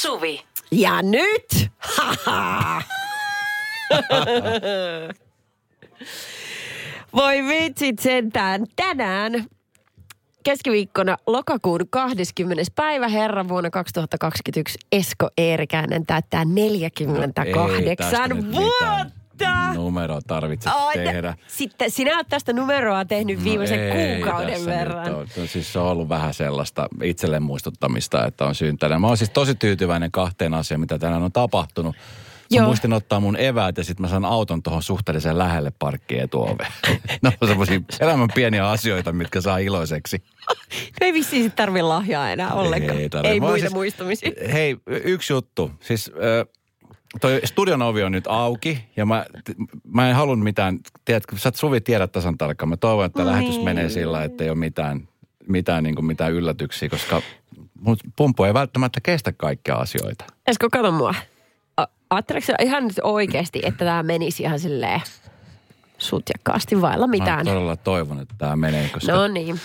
Suvi. Ja nyt! Haha! Voi vitsit sentään. Tänään keskiviikkona lokakuun 20. päivä herra vuonna 2021 Esko Eerikäinen täyttää 48 No, nyt vuotta. Mitään Numero tarvitse Ai, tehdä. Sitten sinä olet tästä numeroa tehnyt viimeisen No ei kuukauden verran. Nyt ole. Siis se on ollut vähän sellaista itselle muistuttamista, että on syntynyt. Mä oon siis tosi tyytyväinen kahteen asiaan, mitä tänään on tapahtunut. Mä Joo. muistin ottaa mun eväät ja sitten mä saan auton tuohon suhteellisen lähelle parkkiin etuoveen. ne on semmoisia elämän pieniä asioita, mitkä saa iloiseksi. No ei vissiin sit tarvi lahjaa enää ollenkaan. Ei Ei, tarvi. ei muita siis- muistamisia. Hei, yksi juttu. Siis ö, toi studion ovi on nyt auki ja mä, mä en halunnut mitään, tiedätkö, sä et Suvi tiedä tasan tarkkaan. Mä toivon, että No lähetys niin. menee sillä, että ei ole mitään, mitään, niin kuin mitään yllätyksiä, koska mun pumpu ei välttämättä kestä kaikkia asioita. Esko, kato mua. Ajatteleeko ihan nyt oikeasti, että tämä menisi ihan silleen sutjakkaasti vailla Mä mitään? todella toivon, että tämä menee, koska... No niin.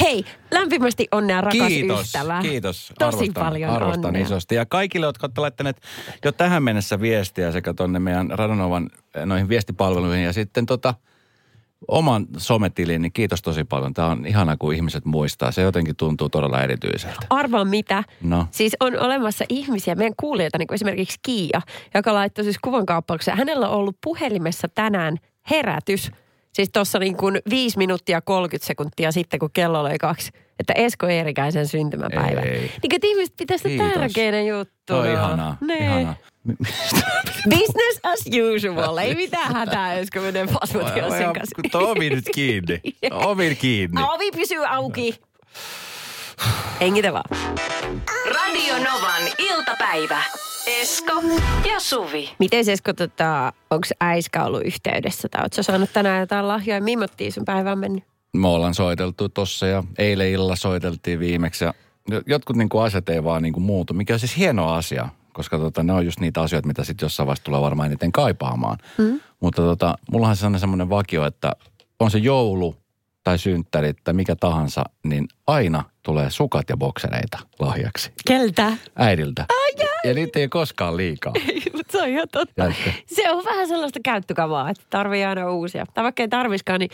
Hei, lämpimästi onnea rakas kiitos, ystävä. kiitos. Tosi arvostan, paljon arvostan onnea. isosti. Ja kaikille, jotka olette laittaneet jo tähän mennessä viestiä sekä tonne meidän Radonovan eh, noihin viestipalveluihin ja sitten tota oman sometiliin, niin kiitos tosi paljon. Tämä on ihana, kun ihmiset muistaa. Se jotenkin tuntuu todella erityiseltä. Arvaa mitä. No. Siis on olemassa ihmisiä, meidän kuulijoita, niin kuin esimerkiksi Kiia, joka laittoi siis kuvan kaappaukseen. Hänellä on ollut puhelimessa tänään herätys. Siis tuossa niin kuin 5 minuuttia 30 sekuntia sitten, kun kello oli kaksi. Että Esko Eerikäisen syntymäpäivä. Ei. Niin kuin, että ihmiset pitää sitä Kiitos. tärkeänä juttuna. On ihanaa. Niin. ihanaa. Business as usual. Ei mitään hätää, Esko menee pasmotion sen kanssa. Tuo ovi nyt kiinni. Ovi kiinni. Ovi pysyy auki. Hengitä vaan. Radio Novan iltapäivä. Esko ja Suvi. Miten Esko, tota, onko äiskä ollut yhteydessä tai ootko saanut tänään jotain lahjoja? Mimmottiin sun päivä on mennyt? Me ollaan soiteltu tossa ja eilen illalla soiteltiin viimeksi ja jotkut niinku asiat ei vaan niinku muutu, mikä on siis hieno asia, koska tota, ne on just niitä asioita, mitä sitten jossain vaiheessa tulee varmaan eniten kaipaamaan. Mm. Mutta tota, mullahan se on semmoinen vakio, että on se joulu tai synttärit tai mikä tahansa, niin aina tulee sukat ja boksereita lahjaksi Keltä? äidiltä. Ai, ja niitä ei koskaan liikaa. Mutta se on ihan totta. Se on vähän sellaista käyttökamaa, että tarvii aina uusia. Tai vaikka ei tarviskaan, niin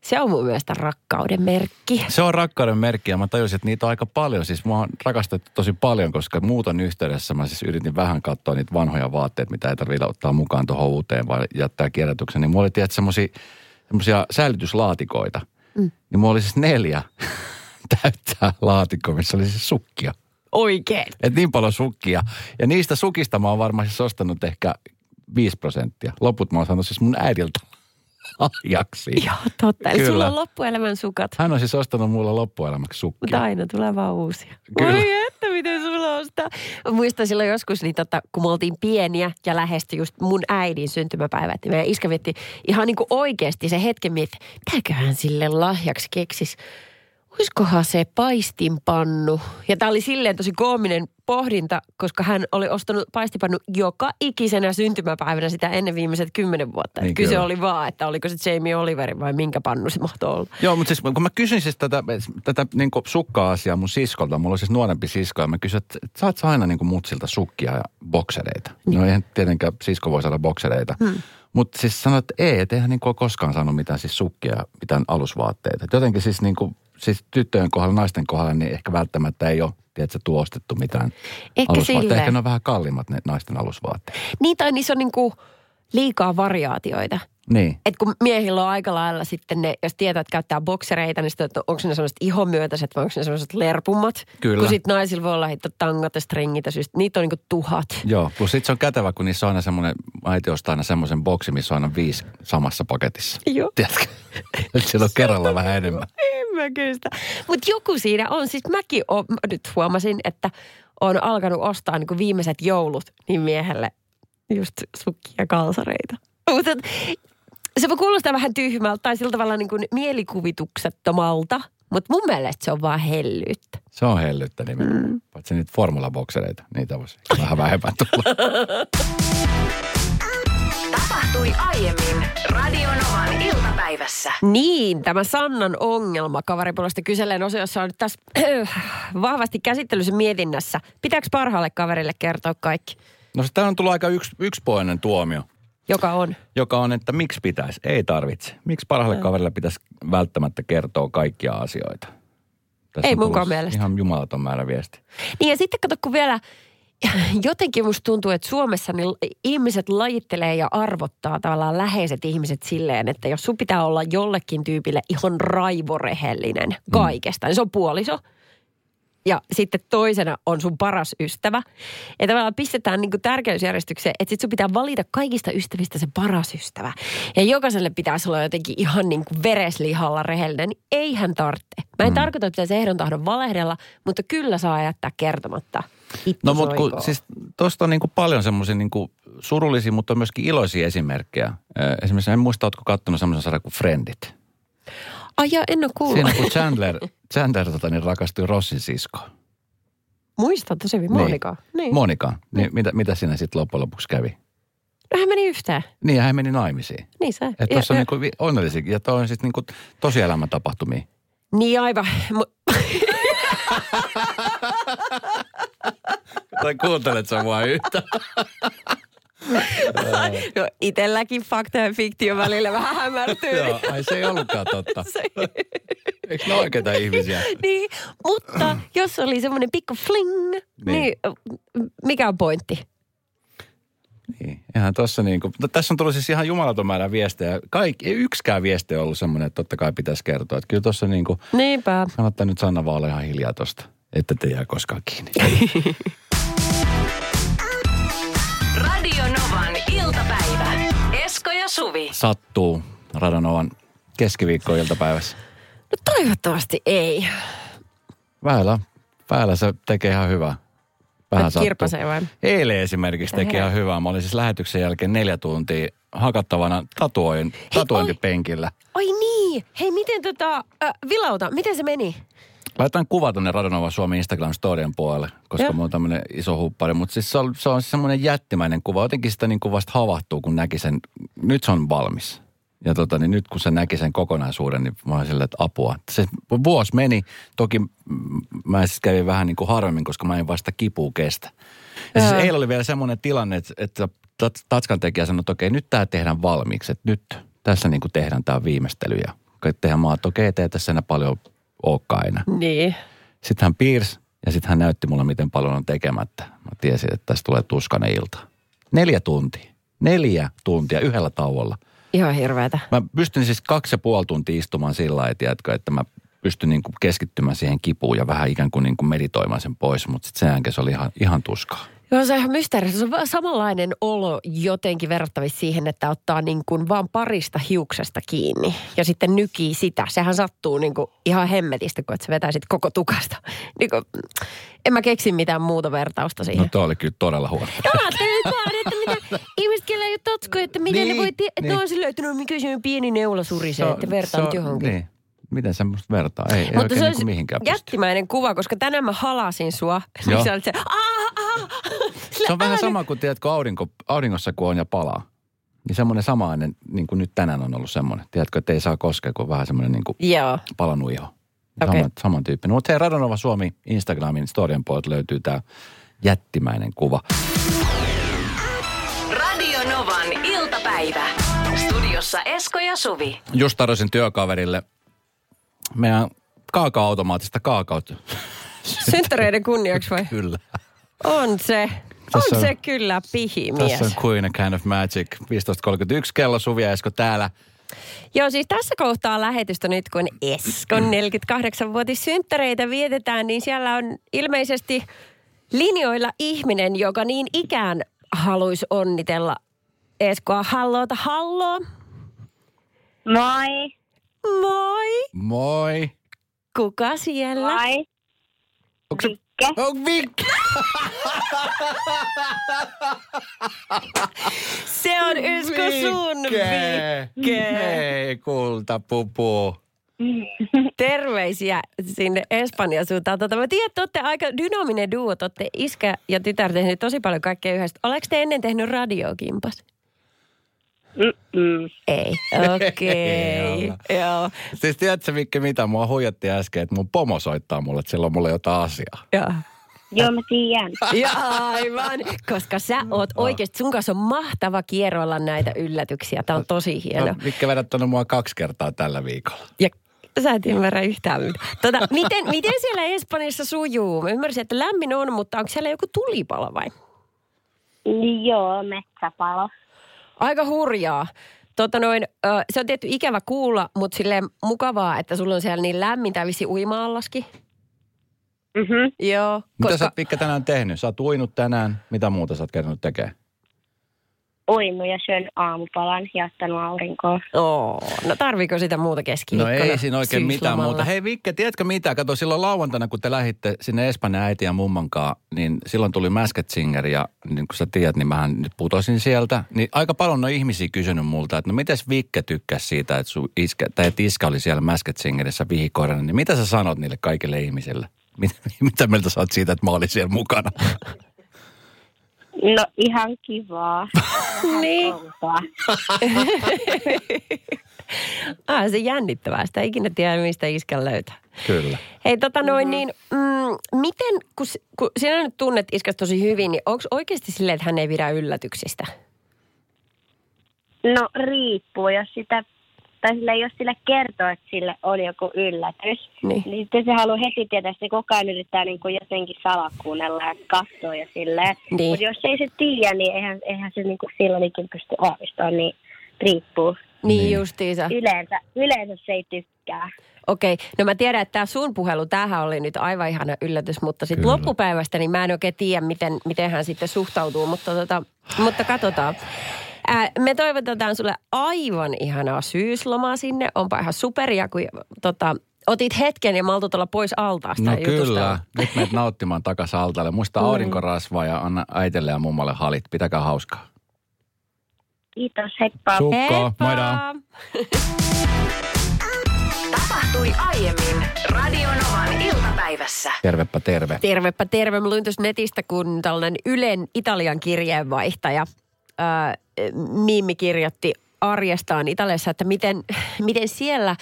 se on mun mielestä rakkauden merkki. Se on rakkauden merkki ja mä tajusin, että niitä on aika paljon. Siis mä oon rakastettu tosi paljon, koska muuton yhteydessä mä siis yritin vähän katsoa niitä vanhoja vaatteita, mitä ei tarvitse ottaa mukaan tuohon uuteen, vaan jättää kierrätyksen. Niin mulla oli tiedät semmoisia säilytyslaatikoita. Mm. Niin mulla oli siis neljä täyttää laatikkoa, missä oli siis sukkia. Oikein. Et niin paljon sukkia. Ja niistä sukista mä oon varmaan siis ostanut ehkä 5 prosenttia. Loput mä oon saanut siis mun äidiltä lahjaksi. Joo, totta. Eli Kyllä. sulla on loppuelämän sukat, Hän on siis ostanut mulle loppuelämäksi sukkia. mutta aina tulee vaan uusia. Kyllä. Oi että miten sulla on sitä. Muistan silloin joskus, niin tota, kun me oltiin pieniä ja lähestyi just mun äidin syntymäpäivät, niin meidän iskä vietti ihan niin kuin oikeasti se hetken, että mitäköhän sille lahjaksi keksis. Olisikohan se paistinpannu? Ja tämä oli silleen tosi koominen pohdinta, koska hän oli ostanut paistipannu joka ikisenä syntymäpäivänä sitä ennen viimeiset kymmenen vuotta. Niin Niin Kyse kyllä. oli vaan, että oliko se Jamie Oliverin vai minkä pannu se mahtoi olla. Joo, mutta siis kun mä kysyin siis tätä, tätä niin sukka-asiaa mun siskolta, mulla on siis nuorempi sisko ja mä kysyin, että saat sä aina niin mutsilta sukkia ja boksereita. No eihän tietenkään sisko voi saada boksereita. Hmm. Mutta siis sanoit, että ei, et eihän niin koskaan saanut mitään siis sukkia ja mitään alusvaatteita. Et jotenkin siis niin kuin, siis tyttöjen kohdalla, naisten kohdalla, niin ehkä välttämättä ei ole, tiedätkö, tuostettu mitään Ehkä alusvaatteita. Ehkä ne on vähän kalliimmat ne naisten alusvaatteet. Niin tai niissä on niinku liikaa variaatioita. Niin. Et kun miehillä on aika lailla sitten ne, jos tietää, että käyttää boksereita, niin sitten, että onko ne sellaiset ihomyötäiset vai onko ne sellaiset lerpummat. Kyllä. Kun sitten naisilla voi olla hitto tangat ja stringit ja syystä, niitä on niinku tuhat. Joo, plus sitten se on kätevä, kun niissä on aina semmoinen, äiti ostaa aina semmoisen boksi, missä on aina viisi samassa paketissa. Joo. Tiedätkö? Että siellä on kerralla vähän enemmän. En mä kyllä sitä. Mutta joku siinä on. Siis mäkin on, mä nyt huomasin, että on alkanut ostaa niin viimeiset joulut niin miehelle just sukkia kalsareita. Mutta se voi kuulostaa vähän tyhmältä tai sillä tavalla niin kuin mielikuvituksettomalta, mutta mun mielestä se on vaan hellyyttä. Se on hellyttä nimenomaan. Mm. Paitsi niitä formulaboksereita, niitä voisi vähän vähemmän tulla. Tapahtui aiemmin Radionovan iltapäivässä. Niin, tämä Sannan ongelma kaveripuolesta kyselleen osiossa on nyt tässä vahvasti käsittelyssä mietinnässä. Pitääkö parhaalle kaverille kertoa kaikki, No tämä on tullut aika yks, yksipuolinen tuomio, joka on? joka on, että miksi pitäisi? Ei tarvitse. Miksi parhaalle kaverille pitäisi välttämättä kertoa kaikkia asioita? Tässä Ei munkaan mielestä. Ihan jumalaton määrä viesti. Niin ja sitten kato, kun vielä jotenkin musta tuntuu, että Suomessa niin ihmiset lajittelee ja arvottaa tavallaan läheiset ihmiset silleen, että jos sun pitää olla jollekin tyypille ihan raivorehellinen kaikesta, niin se on puoliso. Ja sitten toisena on sun paras ystävä. Ja tavallaan pistetään niin tärkeysjärjestykseen, että sit sun pitää valita kaikista ystävistä se paras ystävä. Ja jokaiselle pitäisi olla jotenkin ihan niin kuin vereslihalla rehellinen. Niin eihän tarvitse. Mä en mm. tarkoita, että pitäisi ehdon tahdon valehdella, mutta kyllä saa jättää kertomatta. No mutta kun, siis tuosta on niin kuin paljon semmoisia niin surullisia, mutta myöskin iloisia esimerkkejä. Esimerkiksi en muista, oletko katsonut semmoisen sarjan kuin Friendit. Ai ja, en ole kuullut. Siinä kun Chandler, Chandler tota, niin rakastui Rossin siskoon. Muistan tosi hyvin Monika. Niin. Monika. Niin, mitä, mitä siinä sitten loppujen lopuksi kävi? no hän meni yhteen. Niin, hän meni naimisiin. Niin se. Että tuossa on niin kuin onnellisia, ja toi on sitten niin kuin tosielämän tapahtumia. Niin aivan. Tai kuuntelet sä mua yhtä? no, itelläkin fakta ja fiktio välillä vähän hämärtyy. Joo, ai se ei ollutkaan totta. Se- Eikö ne oikeita ihmisiä? niin, mutta jos oli semmoinen pikku fling, niin. Niin. niin mikä on pointti? Niin, ihan tossa niin kuin, tässä on tullut siis ihan jumalaton määrä viestejä. Kaikki, ei yksikään viesti ollut semmoinen, että totta kai pitäisi kertoa. Että kyllä tuossa niin kuin, Niinpä. kannattaa nyt Sanna vaan olla ihan hiljaa tosta, että te jää koskaan kiinni. Radio Novan iltapäivä. Esko ja Suvi. Sattuu Radanovan keskiviikko-iltapäivässä. No toivottavasti ei. Vähällä, vähällä se tekee ihan hyvää. Vähän sattuu. Kirpasee vai? Eilen esimerkiksi teki ihan hyvää. Mä olin siis lähetyksen jälkeen neljä tuntia hakattavana tatuoin, tatuointipenkillä. Oi niin. Hei, miten tota, äh, vilauta, miten se meni? Laitan kuva tonne Radonova Suomen Instagram-storien puolelle, koska Joo. mulla on tämmöinen iso huppari. Mutta siis se on, se on semmoinen jättimäinen kuva. Jotenkin sitä niin kuin vasta havahtuu, kun näki sen. Nyt se on valmis. Ja tota, niin nyt kun se näki sen kokonaisuuden, niin mä olin silleen, että apua. Se vuosi meni. Toki mä siis kävin vähän niin kuin harvemmin, koska mä en vasta kipua kestä. Ja siis eilen oli vielä semmoinen tilanne, että, että tats- Tatskan tekijä sanoi, että okei, nyt tämä tehdään valmiiksi. Että nyt tässä niin kuin tehdään tämä viimeistely. Ja tehdään maa, että okei, ei tässä enää paljon olekaan enää. Niin. Sitten hän piirsi ja sitten hän näytti mulle, miten paljon on tekemättä. Mä tiesin, että tästä tulee tuskainen ilta. Neljä tuntia. Neljä tuntia yhdellä tauolla. Ihan hirveetä. Mä pystyn siis kaksi ja puoli tuntia istumaan sillä lailla, tiedätkö, että mä pystyn niin kuin keskittymään siihen kipuun ja vähän ikään kuin, niin kuin meditoimaan sen pois. Mutta sitten se oli ihan, ihan tuskaa. Se on ihan mysteeristä. Se on samanlainen olo jotenkin verrattavissa siihen, että ottaa niin kuin vaan parista hiuksesta kiinni ja sitten nykii sitä. Sehän sattuu niin kuin ihan hemmetistä, kun et sä vetäisit koko tukasta. Niin kuin, en mä keksi mitään muuta vertausta siihen. No toi oli kyllä todella huono. No mä ajattelin vaan, että mitä ihmiset, kellä ei ole tatskoja, että miten Niin, ne voi, että niin. on että no mikä se on pieni neula surisee, että vertaan nyt johonkin. Niin. Miten semmoista vertaa? Ei, ei Mutta oikein se niin mihinkään pysty. jättimäinen kuva, koska tänään mä halasin sua. Niin Joo. sä olit se, aah, aah. Se on vähän sama kuin, tiedätkö, aurinko, auringossa kun on ja palaa. Niin semmoinen samainen, niin kuin nyt tänään on ollut semmoinen. Tiedätkö, että ei saa koskea, kun on vähän semmoinen niin kuin Joo. palannut iho. Okei. Saman, saman tyyppinen. Mutta hei, Radonova Suomi Instagramin storien puolelta löytyy tämä jättimäinen kuva. Radio Novan iltapäivä. Studiossa Esko ja Suvi. Just tarjosin työkaverille meidän kaaka-automaattista kaakaota. Synttäreiden kunniaksi vai? Kyllä. On se. On Tässä on- se kyllä pihimies. Tässä on Queen a Kind of Magic. 15.31 kello, Suvi Esko täällä. Joo, siis tässä kohtaa lähetystä nyt, kun Eskon 48-vuotissynttäreitä vietetään, niin siellä on ilmeisesti linjoilla ihminen, joka niin ikään haluaisi onnitella Eskoa. Halloota, hallo. Moi. Moi. Moi. Kuka siellä? Moi. Onko se... Vikke. On Vikke! Se on Esko sun Vikke. Hei, kultapupu. Terveisiä sinne Espanjan suuntaan. Tota, mä tiedän, että olette aika dynaaminen duo. Te olette iskä ja tytär tehnyt tosi paljon kaikkea yhdessä. Oleeko te ennen tehnyt radiokimpas? Mm-mm. Ei. Okei. Ei olla. Joo. Siis tiedätkö Mikki mitä? Mua huijattiin äsken, että mun pomo soittaa mulle, että sillä on mulle jotain asiaa. Joo. Joo, mä tiedän. Ja aivan, koska sä oot oikeasti, sun kanssa on mahtava kierroilla näitä yllätyksiä. Tää on tosi hieno. No, Mikki vedättänyt mua kaksi kertaa tällä viikolla. Ja sä et ymmärrä yhtään mitään. Tota, miten, miten siellä Espanjassa sujuu? Mä ymmärsin, että lämmin on, mutta onko siellä joku tulipalo vai? Joo, metsäpalo. Aika hurjaa. Tota noin, se on tietty ikävä kuulla, mutta silleen mukavaa, että sulla on siellä niin lämmintä visi uima-allaskin. Mhm. Joo, Mitä sä koska... oot Mikki tänään tehnyt? Sä oot uinut tänään. Mitä muuta sä oot kertonut tekemään? Uinut ja syön aamupalan ja ottanut aurinkoa. Oo, no tarviiko sitä muuta No keskiviikkona? ei siinä oikein mitään muuta. Hei Vikke, tiedätkö mitä? Kato silloin lauantaina, kun te lähditte sinne Espanjan äiti ja mummankaan, niin silloin tuli Masked Singer ja niin kuin sä tiedät, niin mähän nyt putosin sieltä. Niin aika paljon on ihmisiä kysynyt multa, että no mites Vikke tykkäsi siitä, että sun iskä, tai että iskä oli siellä Masked Singerissä vihikoirana, niin mitä sä sanot niille kaikille ihmisille? Mitä, mitä mieltä sä oot siitä, että mä olin siellä mukana? No ihan kivaa. Niin. Ah, se jännittävää. Sitä ikinä tiedä, mistä iskän löytää. Kyllä. Hei, tota noin, niin mm, miten, kun, kun sinä nyt tunnet iskäs tosi hyvin, niin onko oikeasti silleen, että hän ei pidä yllätyksistä? No riippuu, jos sitä, tai sille, jos sille kertoo, että sille on joku yllätys, Niin. niin sitten se haluaa heti tietää, se koko ajan yrittää niin kuin jotenkin salakuunnella ja katsoa ja silleen. Niin. Mutta jos ei se tiedä, niin eihän, eihän se niin kuin silloin ikinä pysty aavistamaan, niin riippuu. Niin, Niin. justiinsa. Yleensä, yleensä se ei tykkää. Okei, no mä tiedän, että tämä sun puhelu, tämähän oli nyt aivan ihana yllätys, mutta sitten loppupäivästä, niin mä en oikein tiedä, miten, miten hän sitten suhtautuu, mutta, tota, mutta katsotaan. Ää, me toivotetaan sulle aivan ihanaa syyslomaa sinne. Onpa ihan superia, kun tota, otit hetken ja maltut olla pois altaasta No kyllä. Nyt menet nauttimaan takaisin altaalle. Muista aurinkorasvaa ja anna äitelle ja mummalle halit. Pitäkää hauskaa. Kiitos, heippa. Sukko, Heippa! moida. Tapahtui aiemmin Radionovan iltapäivässä. Tervepä terve. Tervepä terve. Mä luin tuossa netistä, kun tällainen Ylen Italian kirjeenvaihtaja ää, Mimmi kirjoitti arjestaan Italiassa, että miten, miten siellä,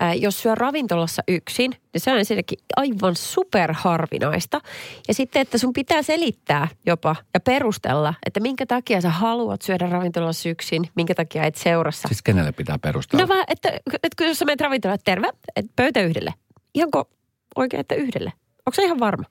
ää, jos syö ravintolassa yksin, niin se on ensinnäkin aivan superharvinaista. Ja sitten, että sun pitää selittää jopa ja perustella, että minkä takia sä haluat syödä ravintolassa yksin, minkä takia et seurassa. Siis kenelle pitää perustella? No vähän, että, että kun jos sä menet ravintolaan, että terve, että pöytä yhdelle. Ihanko oikein, että yhdelle? Onko se ihan varma?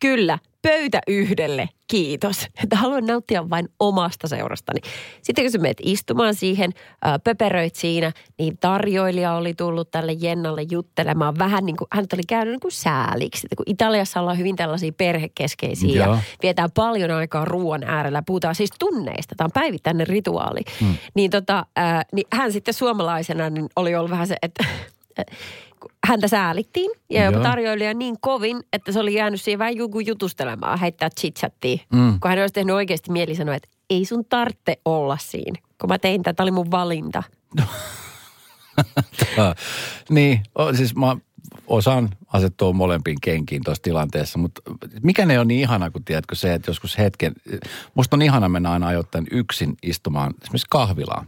Kyllä, pöytä yhdelle, kiitos. Että haluan nauttia vain omasta seurastani. Sitten kun sä menet istumaan siihen, ää, pöperöit siinä, niin tarjoilija oli tullut tälle Jennalle juttelemaan. Vähän niin kuin, hän oli käynyt niin kuin sääliksi. Että kun Italiassa ollaan hyvin tällaisia perhekeskeisiä Joo. ja vietään paljon aikaa ruoan äärellä. Puhutaan siis tunneista. Tämä on päivittäinen rituaali. Hmm. Niin, tota, ää, niin hän sitten suomalaisena niin oli ollut vähän se, että häntä säälittiin ja jopa tarjoilija niin kovin, että se oli jäänyt siihen vähän joku jutustelemaan, heittää chitchattia. Mm. Kun hän olisi tehnyt oikeasti mieli sanoa, että ei sun tarvitse olla siinä. Kun mä tein tätä, oli mun valinta. Niin, o, siis mä osaan asettua molempiin kenkiin tuossa tilanteessa, mutta mikä ne on niin ihana, kun tiedätkö se, että joskus hetken, musta on ihana mennä aina ajoittain yksin istumaan esimerkiksi kahvilaan.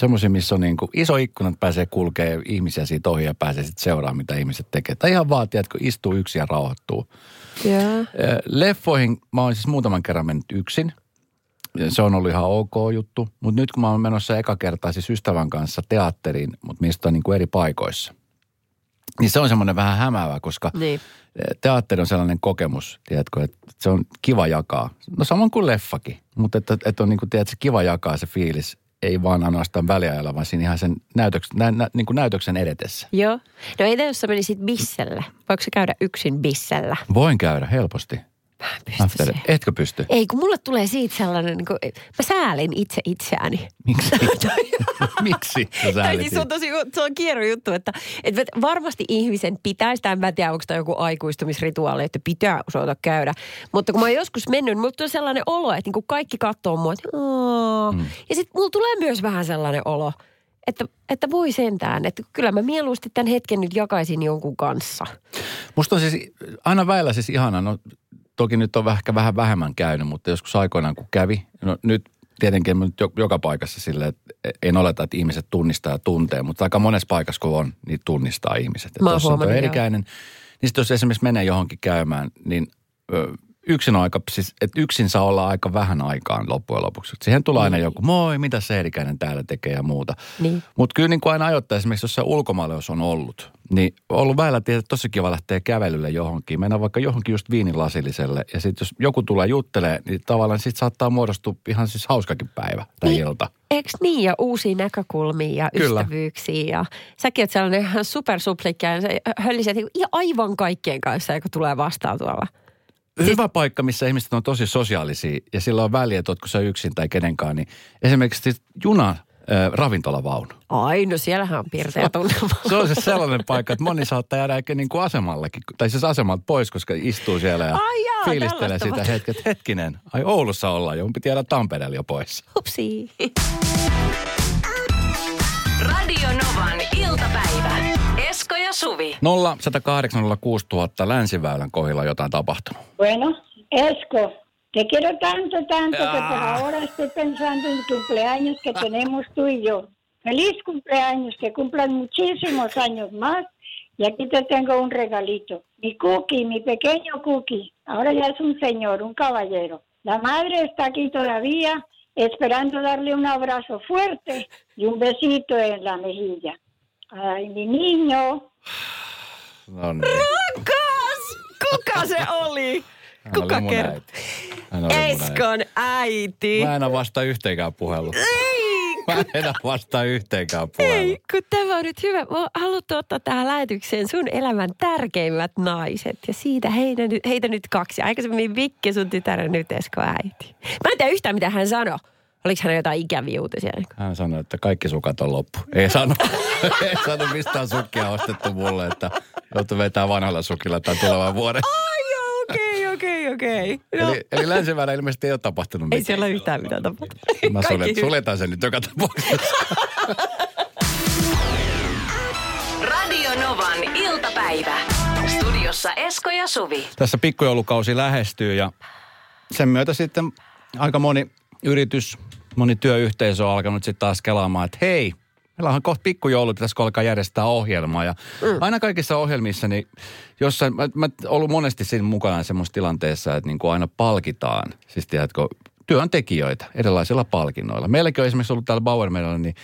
Semmoisia, missä on niin kuin iso ikkuna, että pääsee kulkee ihmisiä siitä ohi ja pääsee sitten seuraamaan, mitä ihmiset tekee. Tai ihan vaan, tiedätkö, istuu yksin ja rauhoittuu. Ö, Leffoihin mä oon siis muutaman kerran mennyt yksin. Se on ollut ihan ok juttu. Mutta nyt kun mä oon menossa eka kertaa siis ystävän kanssa teatteriin, mutta mistä on niin kuin eri paikoissa. Niin se on semmoinen vähän hämäävä, koska Niin. teatteri on sellainen kokemus, tiedätkö, että se on kiva jakaa. No samoin kuin leffakin, mutta että, että on niin kuin, tiedätkö, kiva jakaa se fiilis, ei vaan ainoastaan väliajalla, vaan siinä ihan sen näytöksen, nä, nä, niin kuin näytöksen edetessä. Joo. No entä jos sä menisit bissellä? Voiko se käydä yksin bissellä? Voin käydä helposti. Mä pysty siihen. Etkö pysty? Ei, kun mulle tulee siitä sellainen, niin kuin, mä säälin itse itseäni. Miksi? Miksi sä Tai siis se on tosi se on kierro juttu, että, että varmasti ihmisen pitäisi, tai en mä tiedä, onko tämä joku aikuistumisrituaali, että pitää osata käydä. Mutta kun mä oon joskus mennyt, niin mulla tulee sellainen olo, että niin kaikki katsoo mua, että mm. ja sitten mulla tulee myös vähän sellainen olo, että, että voi sentään, että kyllä mä mieluusti tämän hetken nyt jakaisin jonkun kanssa. Musta on siis aina väillä siis ihana, no toki nyt on ehkä vähän vähemmän käynyt, mutta joskus aikoinaan kun kävi, no nyt tietenkin nyt jo- joka paikassa sille, että en oleta, että ihmiset tunnistaa ja tuntee, mutta aika monessa paikassa kun on, niin tunnistaa ihmiset. Mä oon Jos on huomannut, joo. erikäinen, niin sitten jos esimerkiksi menee johonkin käymään, niin yksin aika, siis, että yksin saa olla aika vähän aikaan loppujen lopuksi. Siihen tulee aina joku, moi, mitä se erikäinen täällä tekee ja muuta. Niin. Mutta kyllä niin kuin aina ajoittaa esimerkiksi jossain ulkomailla, jos on ollut, niin on ollut väillä tietysti tosi kiva lähteä kävelylle johonkin. Mennään vaikka johonkin just viinilasilliselle ja sitten jos joku tulee juttelee, niin tavallaan sitten saattaa muodostua ihan siis hauskakin päivä tai Niin. ilta. Eikö niin, ja uusia näkökulmia ja Kyllä. ystävyyksiä. Ja säkin oot sellainen ihan supersuplikki ja se hölliset ihan aivan kaikkien kanssa, joka tulee vastaan tuolla. Hyvä paikka, missä ihmiset on tosi sosiaalisia ja sillä on väliä, että ootko sä yksin tai kenenkaan, niin esimerkiksi siis juna äh, ravintolavaunu. Ai, no siellähän on piirteä tunnelma. Se on siis sellainen paikka, että moni saattaa jäädä ehkä niin kuin asemallekin, tai siis asemalta pois, koska istuu siellä ja Ai jaa, fiilistelee sitä hetket. Hetkinen, ai Oulussa ollaan jo, mun piti jäädä Tampereella jo pois. Hupsi. Radio Novan iltapäivä. Esko ja Suvi. 0 108 000 länsiväylän kohdilla jotain tapahtunut. Bueno, Esco, te quiero tanto, tanto que por ahora estoy pensando en cumpleaños que tenemos tú y yo. Feliz cumpleaños, que cumplan muchísimos años más. Y aquí te tengo un regalito. Mi cookie, mi pequeño cookie. Ahora ya es un señor, un caballero. La madre está aquí todavía esperando darle un abrazo fuerte y un besito en la mejilla. Ay, mi niño. No niin. Kukas! Kuka se oli? Hän Kuka oli äiti. Eskon äiti. Mä en ole vasta yhteenkään puhellut. Ei, Mä en ole vasta yhteenkään puhellut. ei, kun tämä on nyt hyvä. Mä haluttu ottaa tähän lähetykseen sun elämän tärkeimmät naiset. Ja siitä heitä nyt, heitä nyt kaksi. Aikaisemmin Vikke, sun tytär ja nyt Esko äiti. Mä en tiedä yhtään, mitä hän sanoi. Oliko hän jotain ikäviä uutisia? Hän sanoi, että kaikki sukat on loppu. Ei sano, ei sano mistään sukkia ostettu mulle, että joutuu vetää vanhalla sukilla tai tulevan vuoden. Ai joo, okei, okei, okei. No, Eli, eli länsiväärä ilmeisesti ei ole tapahtunut ei mitään. siellä ole yhtään mitään tapahtunut. Mä suljet, suljetaan sen nyt joka tapauksessa. Radio Novan iltapäivä. Studiossa Esko ja Suvi. Tässä pikkujoulukausi lähestyy ja sen myötä sitten aika moni yritys, moni työyhteisö on alkanut sitten taas kelaamaan, että hei, meillä on kohta pikkujoulu, pitäisikö alkaa järjestää ohjelmaa. Ja mm. aina kaikissa ohjelmissa, niin jossain, mä, mä ollut monesti siinä mukana semmoisessa tilanteessa, että niin kuin aina palkitaan, siis tiedätkö, työntekijöitä erilaisilla palkinnoilla. Meilläkin on esimerkiksi ollut täällä Bauer niin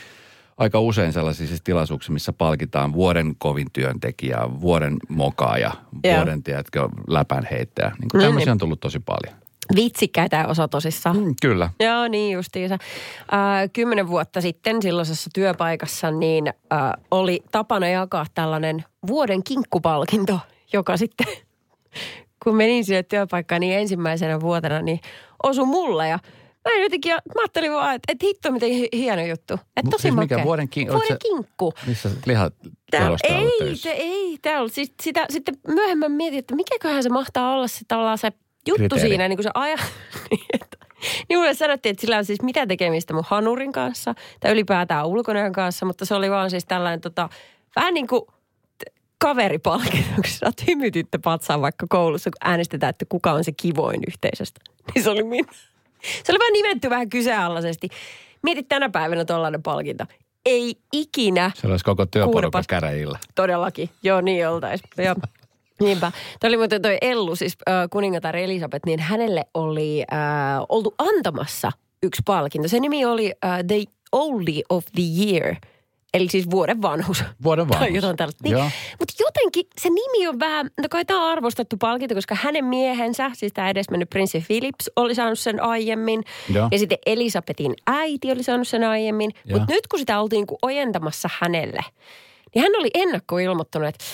aika usein sellaisissa siis tilaisuuksissa, missä palkitaan vuoden kovin työntekijää, vuoden mokaaja, Joo. vuoden, tiedätkö, läpänheittäjä. Niin kuin No tämmöisiä niin. on tullut tosi paljon. Vitsikkäitä osa tosissaan. Mm, kyllä. Joo, niin justiinsa. Äh, kymmenen vuotta sitten silloisessa työpaikassa niin äh, oli tapana jakaa tällainen vuoden kinkkupalkinto, joka sitten, kun menin sinne työpaikkaan niin ensimmäisenä vuotena, niin osui mulle ja Mä en jotenkin, mä ajattelin vaan, että, että hitto miten hi- hieno juttu. Että tosi siis mikä makea. vuoden kin- Vuoden sä- kinkku. Missä lihat ei, te, ei, tää ollut. Siis sitä, sitten myöhemmin mietin, että mikäköhän se mahtaa olla se tavallaan se juttu Kriteeri. siinä, niin kuin se aja. niin, että, niin mulle sanottiin, että sillä on siis mitä tekemistä mun hanurin kanssa tai ylipäätään ulkonäön kanssa, mutta se oli vaan siis tällainen tota, vähän niin kuin kun sä hymytitte patsaan vaikka koulussa, kun äänestetään, että kuka on se kivoin yhteisöstä. Niin se oli minä. Se oli vaan nimetty vähän kyseenalaisesti. Mietit tänä päivänä tollainen palkinto. Ei ikinä Se olisi koko työporukka käräjillä. Todellakin. Joo, niin oltais. Niinpä. Toi oli muuten toi Ellu, siis äh, kuningatar Elisabeth, niin hänelle oli äh, oltu antamassa yksi palkinto. Se nimi oli äh, The Oldie of the Year. Eli siis vuoden vanhus. Vuoden Tai vanhus. jotain tällaista. Niin, mutta jotenkin se nimi on vähän, no kai tämä on arvostettu palkinto, koska hänen miehensä, siis tämä edesmennyt prinssi Philips, oli saanut sen aiemmin. Joo. Ja sitten Elisabetin äiti oli saanut sen aiemmin. Mutta nyt kun sitä oltiin niinku ojentamassa hänelle, niin hän oli ennakkoilmoittanut, että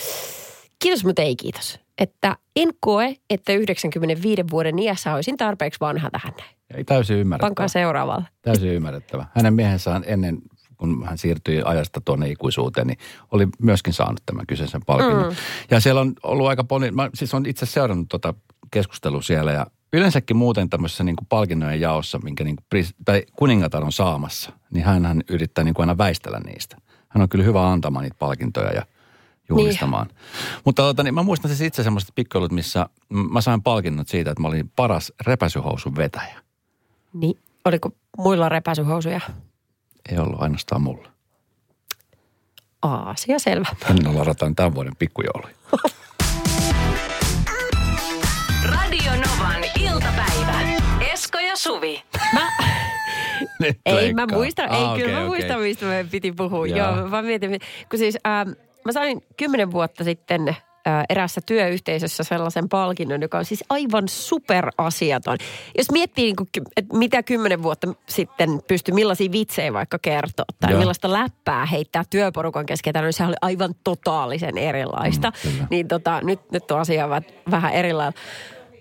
kiitos, mutta ei kiitos. Että en koe, että 95 vuoden iässä olisin tarpeeksi vanha tähän näin. Ei täysin ymmärrettävä. Pankaa seuraavalla. Täysin ymmärrettävä. Hänen miehensä on ennen, kun hän siirtyi ajasta tuonne ikuisuuteen, niin oli myöskin saanut tämän kyseisen palkinnon. Mm. Ja siellä on ollut aika paljon, mä siis on itse seurannut tuota keskustelua siellä ja yleensäkin muuten tämmöisessä niin kuin palkinnojen jaossa, minkä niin kuin, pris- tai kuningatar on saamassa, niin hän, hän yrittää niin kuin aina väistellä niistä. Hän on kyllä hyvä antamaan niitä palkintoja ja juhlistamaan. Niin. Mutta tota, niin mä muistan siis itse semmoiset pikkujoulut, missä mä sain palkinnot siitä, että mä olin paras repäsyhousun vetäjä. Niin, oliko muilla repäsyhousuja? Ei ollut ainoastaan mulla. Aasia selvä. Tänne ladataan tämän vuoden pikkujouluja. Radio Novan iltapäivä. Esko ja Suvi. Mä, Nyt ei, leikkaa. mä muistan, ei, Ah, kyllä okei, mä muistan, mistä me piti puhua. Joo. Joo, mä mietin, kun siis ähm, mä sain kymmenen vuotta sitten erässä työyhteisössä sellaisen palkinnon, joka on siis aivan superasiaton. Jos miettii, niin kuin, että mitä kymmenen vuotta sitten pystyi, millaisia vitsejä vaikka kertoa tai Joo. millaista läppää heittää työporukan kesken, niin sehän oli aivan totaalisen erilaista. Mm, kyllä. niin tota, nyt, nyt on asia vähän erilainen.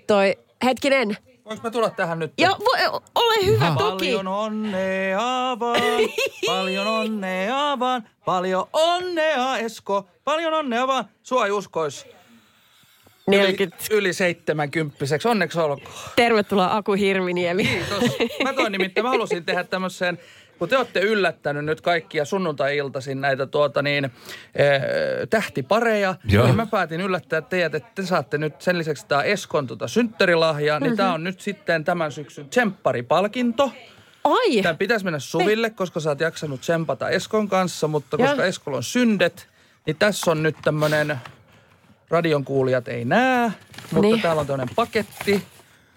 Toi, hetkinen, Voinko mä tulla tähän nyt? Joo, voi, ole hyvä toki. Paljon onnea vaan, paljon onnea vaan, paljon onnea Esko, paljon onnea vaan. Sua ei uskois yli, 40. yli 70 Onneksi olkoon. Tervetuloa Aku Hirviniemi. Kiitos. Mä toin nimittäin, mä halusin tehdä tämmöisen, kun te olette yllättänyt nyt kaikkia sunnuntai-iltaisin näitä tuota niin, äh, tähtipareja, Joo. niin mä päätin yllättää teidät, että te saatte nyt sen lisäksi tämä Eskon tota synttärilahja, niin tää on nyt sitten tämän syksyn tsempparipalkinto. Ai, Tämän pitäisi mennä Suville, koska sä oot jaksanut tsempata Eskon kanssa, mutta Joo. koska Eskolla on syndet, niin tässä on nyt tämmönen, radion kuulijat ei näe, mutta Niin. täällä on tämmönen paketti.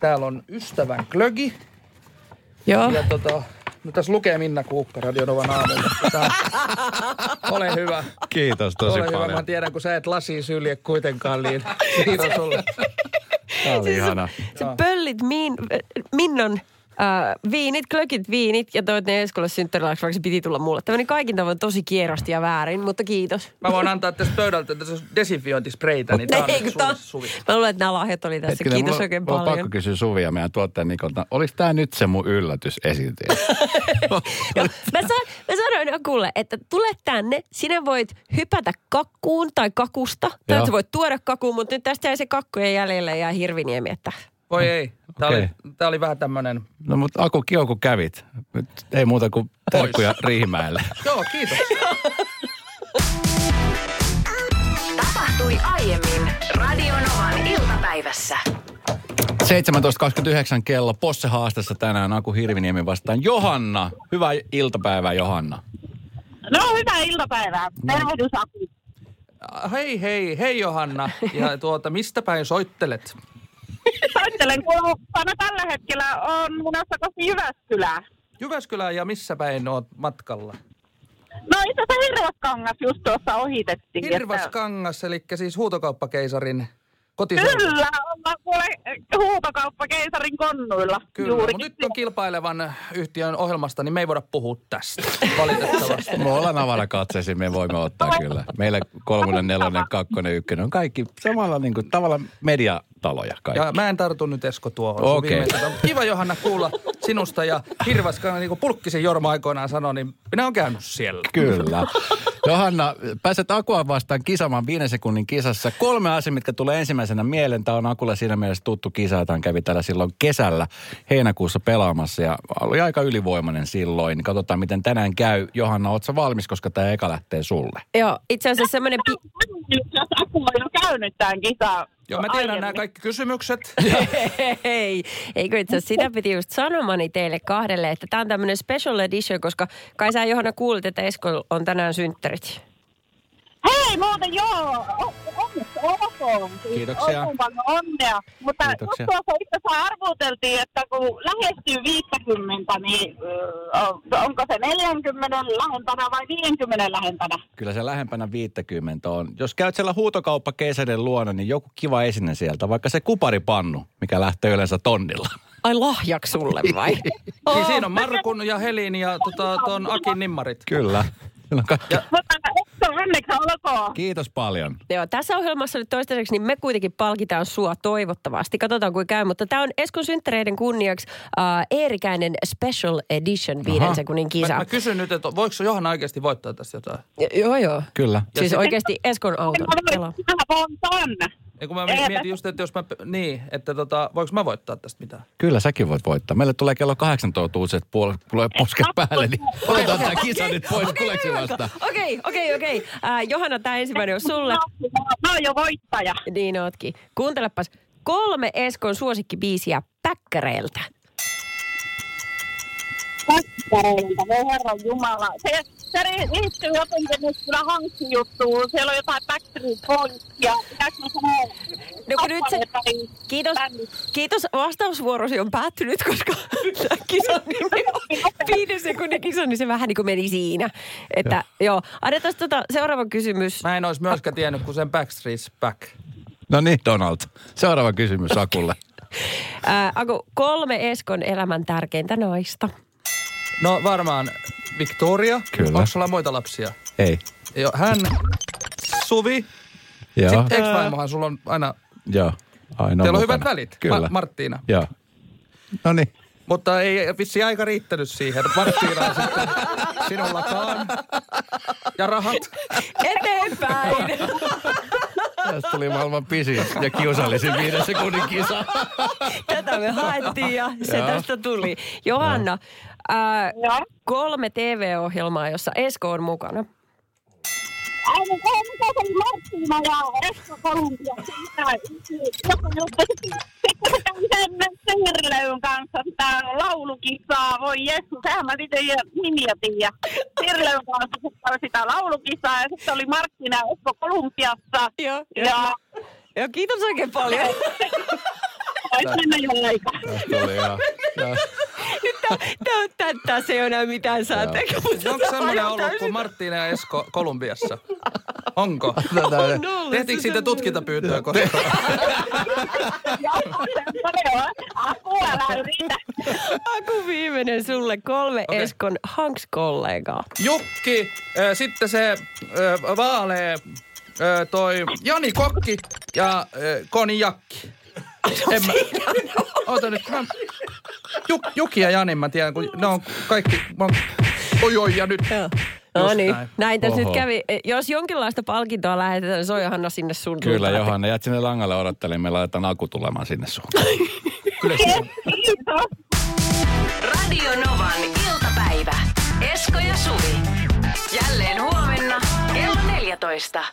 Täällä on ystävän klögi. joo. Ja tota, no tässä lukee Minna Kuukka Radionovan aamulla. Tää, ole hyvä. Kiitos tosi ole hyvä. Mä paljon. tiedän, kun sä et lasiin sylje kuitenkaan, niin kiitos sulle. Tämä oli ihana. Sä pöllit min, Minnon äh, viinit, klökit viinit ja toit ne Eskolle synttärilahjaksi, vaikka se piti tulla mulle. Tämä meni kaikin tavoin tosi kierrosti ja väärin, mutta kiitos. Mä voin antaa tästä pöydältä tässä on desinfiointispreitä, niin tää on tää- sulle, Suvi. Mä luulen, että nämä lahjat oli tässä. Hetkinen, kiitos mulla- oikein mulla on paljon. pakko kysyä Suvi ja meidän tuottajan Nikolta. Oliko tämä nyt se mun yllätys esiintyjä? Mä, san, mä sanoin Akulle, että tule tänne, sinä voit hypätä kakkuun tai kakusta, tai sä voit tuoda kakuun, mutta nyt tästä jäi se kakkujen jäljelle ja hirviniemi, että Voi ei. Tää, Okei. oli, tää oli vähän tämmönen... No mutta Aku, kiva kun kävit. Nyt ei muuta kuin terkkuja Riihimäelle. Joo, kiitos. Tapahtui aiemmin Radio Novan iltapäivässä. 17.29 kello. Posse haastassa tänään Aku Hirviniemi vastaan Johanna. Hyvää iltapäivää Johanna. No hyvää iltapäivää. Tervehdys Aku. Hei, hei, hei Johanna. Ja tuota, mistä päin soittelet? Soittelen kuuluvana tällä hetkellä on menossa kohti Jyväskylää. Jyväskylään ja missä päin oot matkalla? No itse asiassa Hirvaskangas just tuossa ohitettiin. että- Hirvaskangas, eli siis huutokauppakeisarin kotiseutu. Kyllä, ollaan kuule huutokauppa keisarin konnuilla. Kyllä, juurikin. mutta nyt on kilpailevan yhtiön ohjelmasta, niin me ei voida puhua tästä, valitettavasti. Me ollaan avarakatseisiin, me voimme ottaa kyllä. Meillä kolmonen, nelonen, kakkonen, ykkönen on kaikki samalla niin kuin, tavalla mediataloja kaikki. Ja mä en tartu nyt Esko tuohon. Okei. Mutta Kiva Johanna kuulla sinusta ja Hirvaskan, niin kuin Pulkkisen Jorma aikoinaan sanoi, niin minä olen käynyt siellä. Kyllä. Johanna, pääset Akua vastaan kisamaan viiden sekunnin kisassa. Kolme asiaa, mitkä tulee ensimmäisenä mieleen. Tämä on Akulle siinä mielessä tuttu kisa, jota hän kävi täällä silloin kesällä heinäkuussa pelaamassa ja oli aika ylivoimainen silloin. Katsotaan, miten tänään käy. Johanna, ootko valmis, koska tämä eka lähtee sulle? joo, itse asiassa semmoinen... Pi- Jos Aku on jo käynyt tämän kisan. Joo, mä tiedän nämä kaikki kysymykset. Hei, eikö itse asiassa sitä piti just sanomani teille kahdelle, että tämä on tämmöinen special edition, koska kai sä Johanna kuulit, että Esko on tänään synttärit. Hei, muuten joo. Olkoon. Siis Kiitoksia. Paljon onnea. Mutta Kiitoksia. tuossa itse asiassa arvuteltiin, että kun lähestyy 50, niin ö, onko se 40 lähempänä vai 50 lähempänä? Kyllä se lähempänä 50 on. Jos käyt siellä huutokauppakeisaiden luona, niin joku kiva esine sieltä, vaikka se kuparipannu, mikä lähtee yleensä tonnilla. Ai lahjaksi sulle vai? Niin siinä on Markun ja Helin ja tota, ton Akin nimmarit. Kyllä. Siellä on Esko, onneksi olkoon. Kiitos paljon. Joo, tässä ohjelmassa nyt toistaiseksi niin me kuitenkin palkitaan sua toivottavasti. Katsotaan kuinka käy, mutta tämä on Eskon synttäreiden kunniaksi uh, Eerikäinen Special Edition viiden Aha. sekunnin kisa. Mä, mä kysyn nyt, että voiko Johanna oikeasti voittaa tässä jotain? Jo- Joo, joo. Kyllä. Siis sit- oikeasti Eskon auton. Mä voitan. Ei kun mä Ei, mietin just, että jos mä, niin, että tota, voiko mä voittaa tästä mitään? Kyllä säkin voit voittaa. Meille tulee kello 18 uutiset puol- tulee posket päälle, niin otetaan tämä kisa nyt pois vasta. Okei, okei, okei. Johanna, tämä ensimmäinen on sulle. Mä oon jo voittaja. Niin ootkin. Kuuntelepas kolme Eskon suosikkibiisiä päkkäreiltä. kukkareilta. Voi herran jumala. Se, se liittyy jotenkin nyt kyllä hankkijuttuun. Siellä on jotain Backstreet Boys ja pitääkö mä sanoa No kun nyt se, niin kiitos, kiitos vastausvuorosi on päättynyt, koska kisan nimi on viiden sekunnin kisa, niin se vähän niin kuin meni siinä. Että joo, annetaan tota seuraava kysymys. Mä en olisi myöskään tiennyt, kun sen Backstreet's Back. No niin, Donald. Seuraava kysymys Akulle. Ää, Aku, kolme Eskon elämän tärkeintä naista. No varmaan Victoria. Kyllä. Onko sulla muita lapsia? Ei. Joo, hän, Suvi. Joo, Sitten ex-vaimohan sulla on aina, joo. Aina teillä on mukana. hyvät välit. Kyllä. Ma- Marttiina. Joo. No niin. Mutta ei vissi aika riittänyt siihen. Marttiina on sitten sinullakaan. Ja rahat. Eteenpäin! Tästä tuli maailman pisin ja kiusallisin viiden sekunnin kisa. Tätä me haettiin ja se Joo. tästä tuli. Johanna, ää, Joo. kolme TV-ohjelmaa, jossa Esko on mukana. Aivan se, mitä se Marttiina ja Esko Kolumbia. Joku juttu. Sitten sen Sirleyn kanssa sitä laulukisaa. Voi Jeesus, sehän mä itse nimiä tiedä. Sirleyn kanssa sitä laulukisaa ja sitten oli Marttiina ja Esko Kolumbiassa. Joo, Ja Joo, kiitos oikein paljon. olisi mennä jo aika. Tästä oli ihan... joo. Tässä ei ole enää mitään sääntöä. Onko semmoinen ollut kuin Marttiina ja Esko Kolumbiassa? Onko? Tätä- Tehtiinkö siitä tutkintapyyntöä koskaan? Apua, älä yritä. Aku viimeinen sulle kolme. Eskon Hanks-kollegaa. Jukki, äh, sitten se äh, vaalee äh, toi Jani Kokki ja äh, Koni Jakki. En mä, oota nyt, mä, Juk, Juki ja Jani mä tiedän, kun ne on kaikki, mä, oi oi ja nyt. Joo. No Just niin, näin. näin tässä nyt kävi. E, Jos jonkinlaista palkintoa lähetetään, niin se on Johanna sinne sun Kyllä, suuntaan. Johanna. Jäät sinne langalle odottelemaan. Me laitetaan Aku tulemaan sinne suuntaan. Kyllä se-. Radio Novan iltapäivä. Esko ja Suvi. Jälleen huomenna kello 14.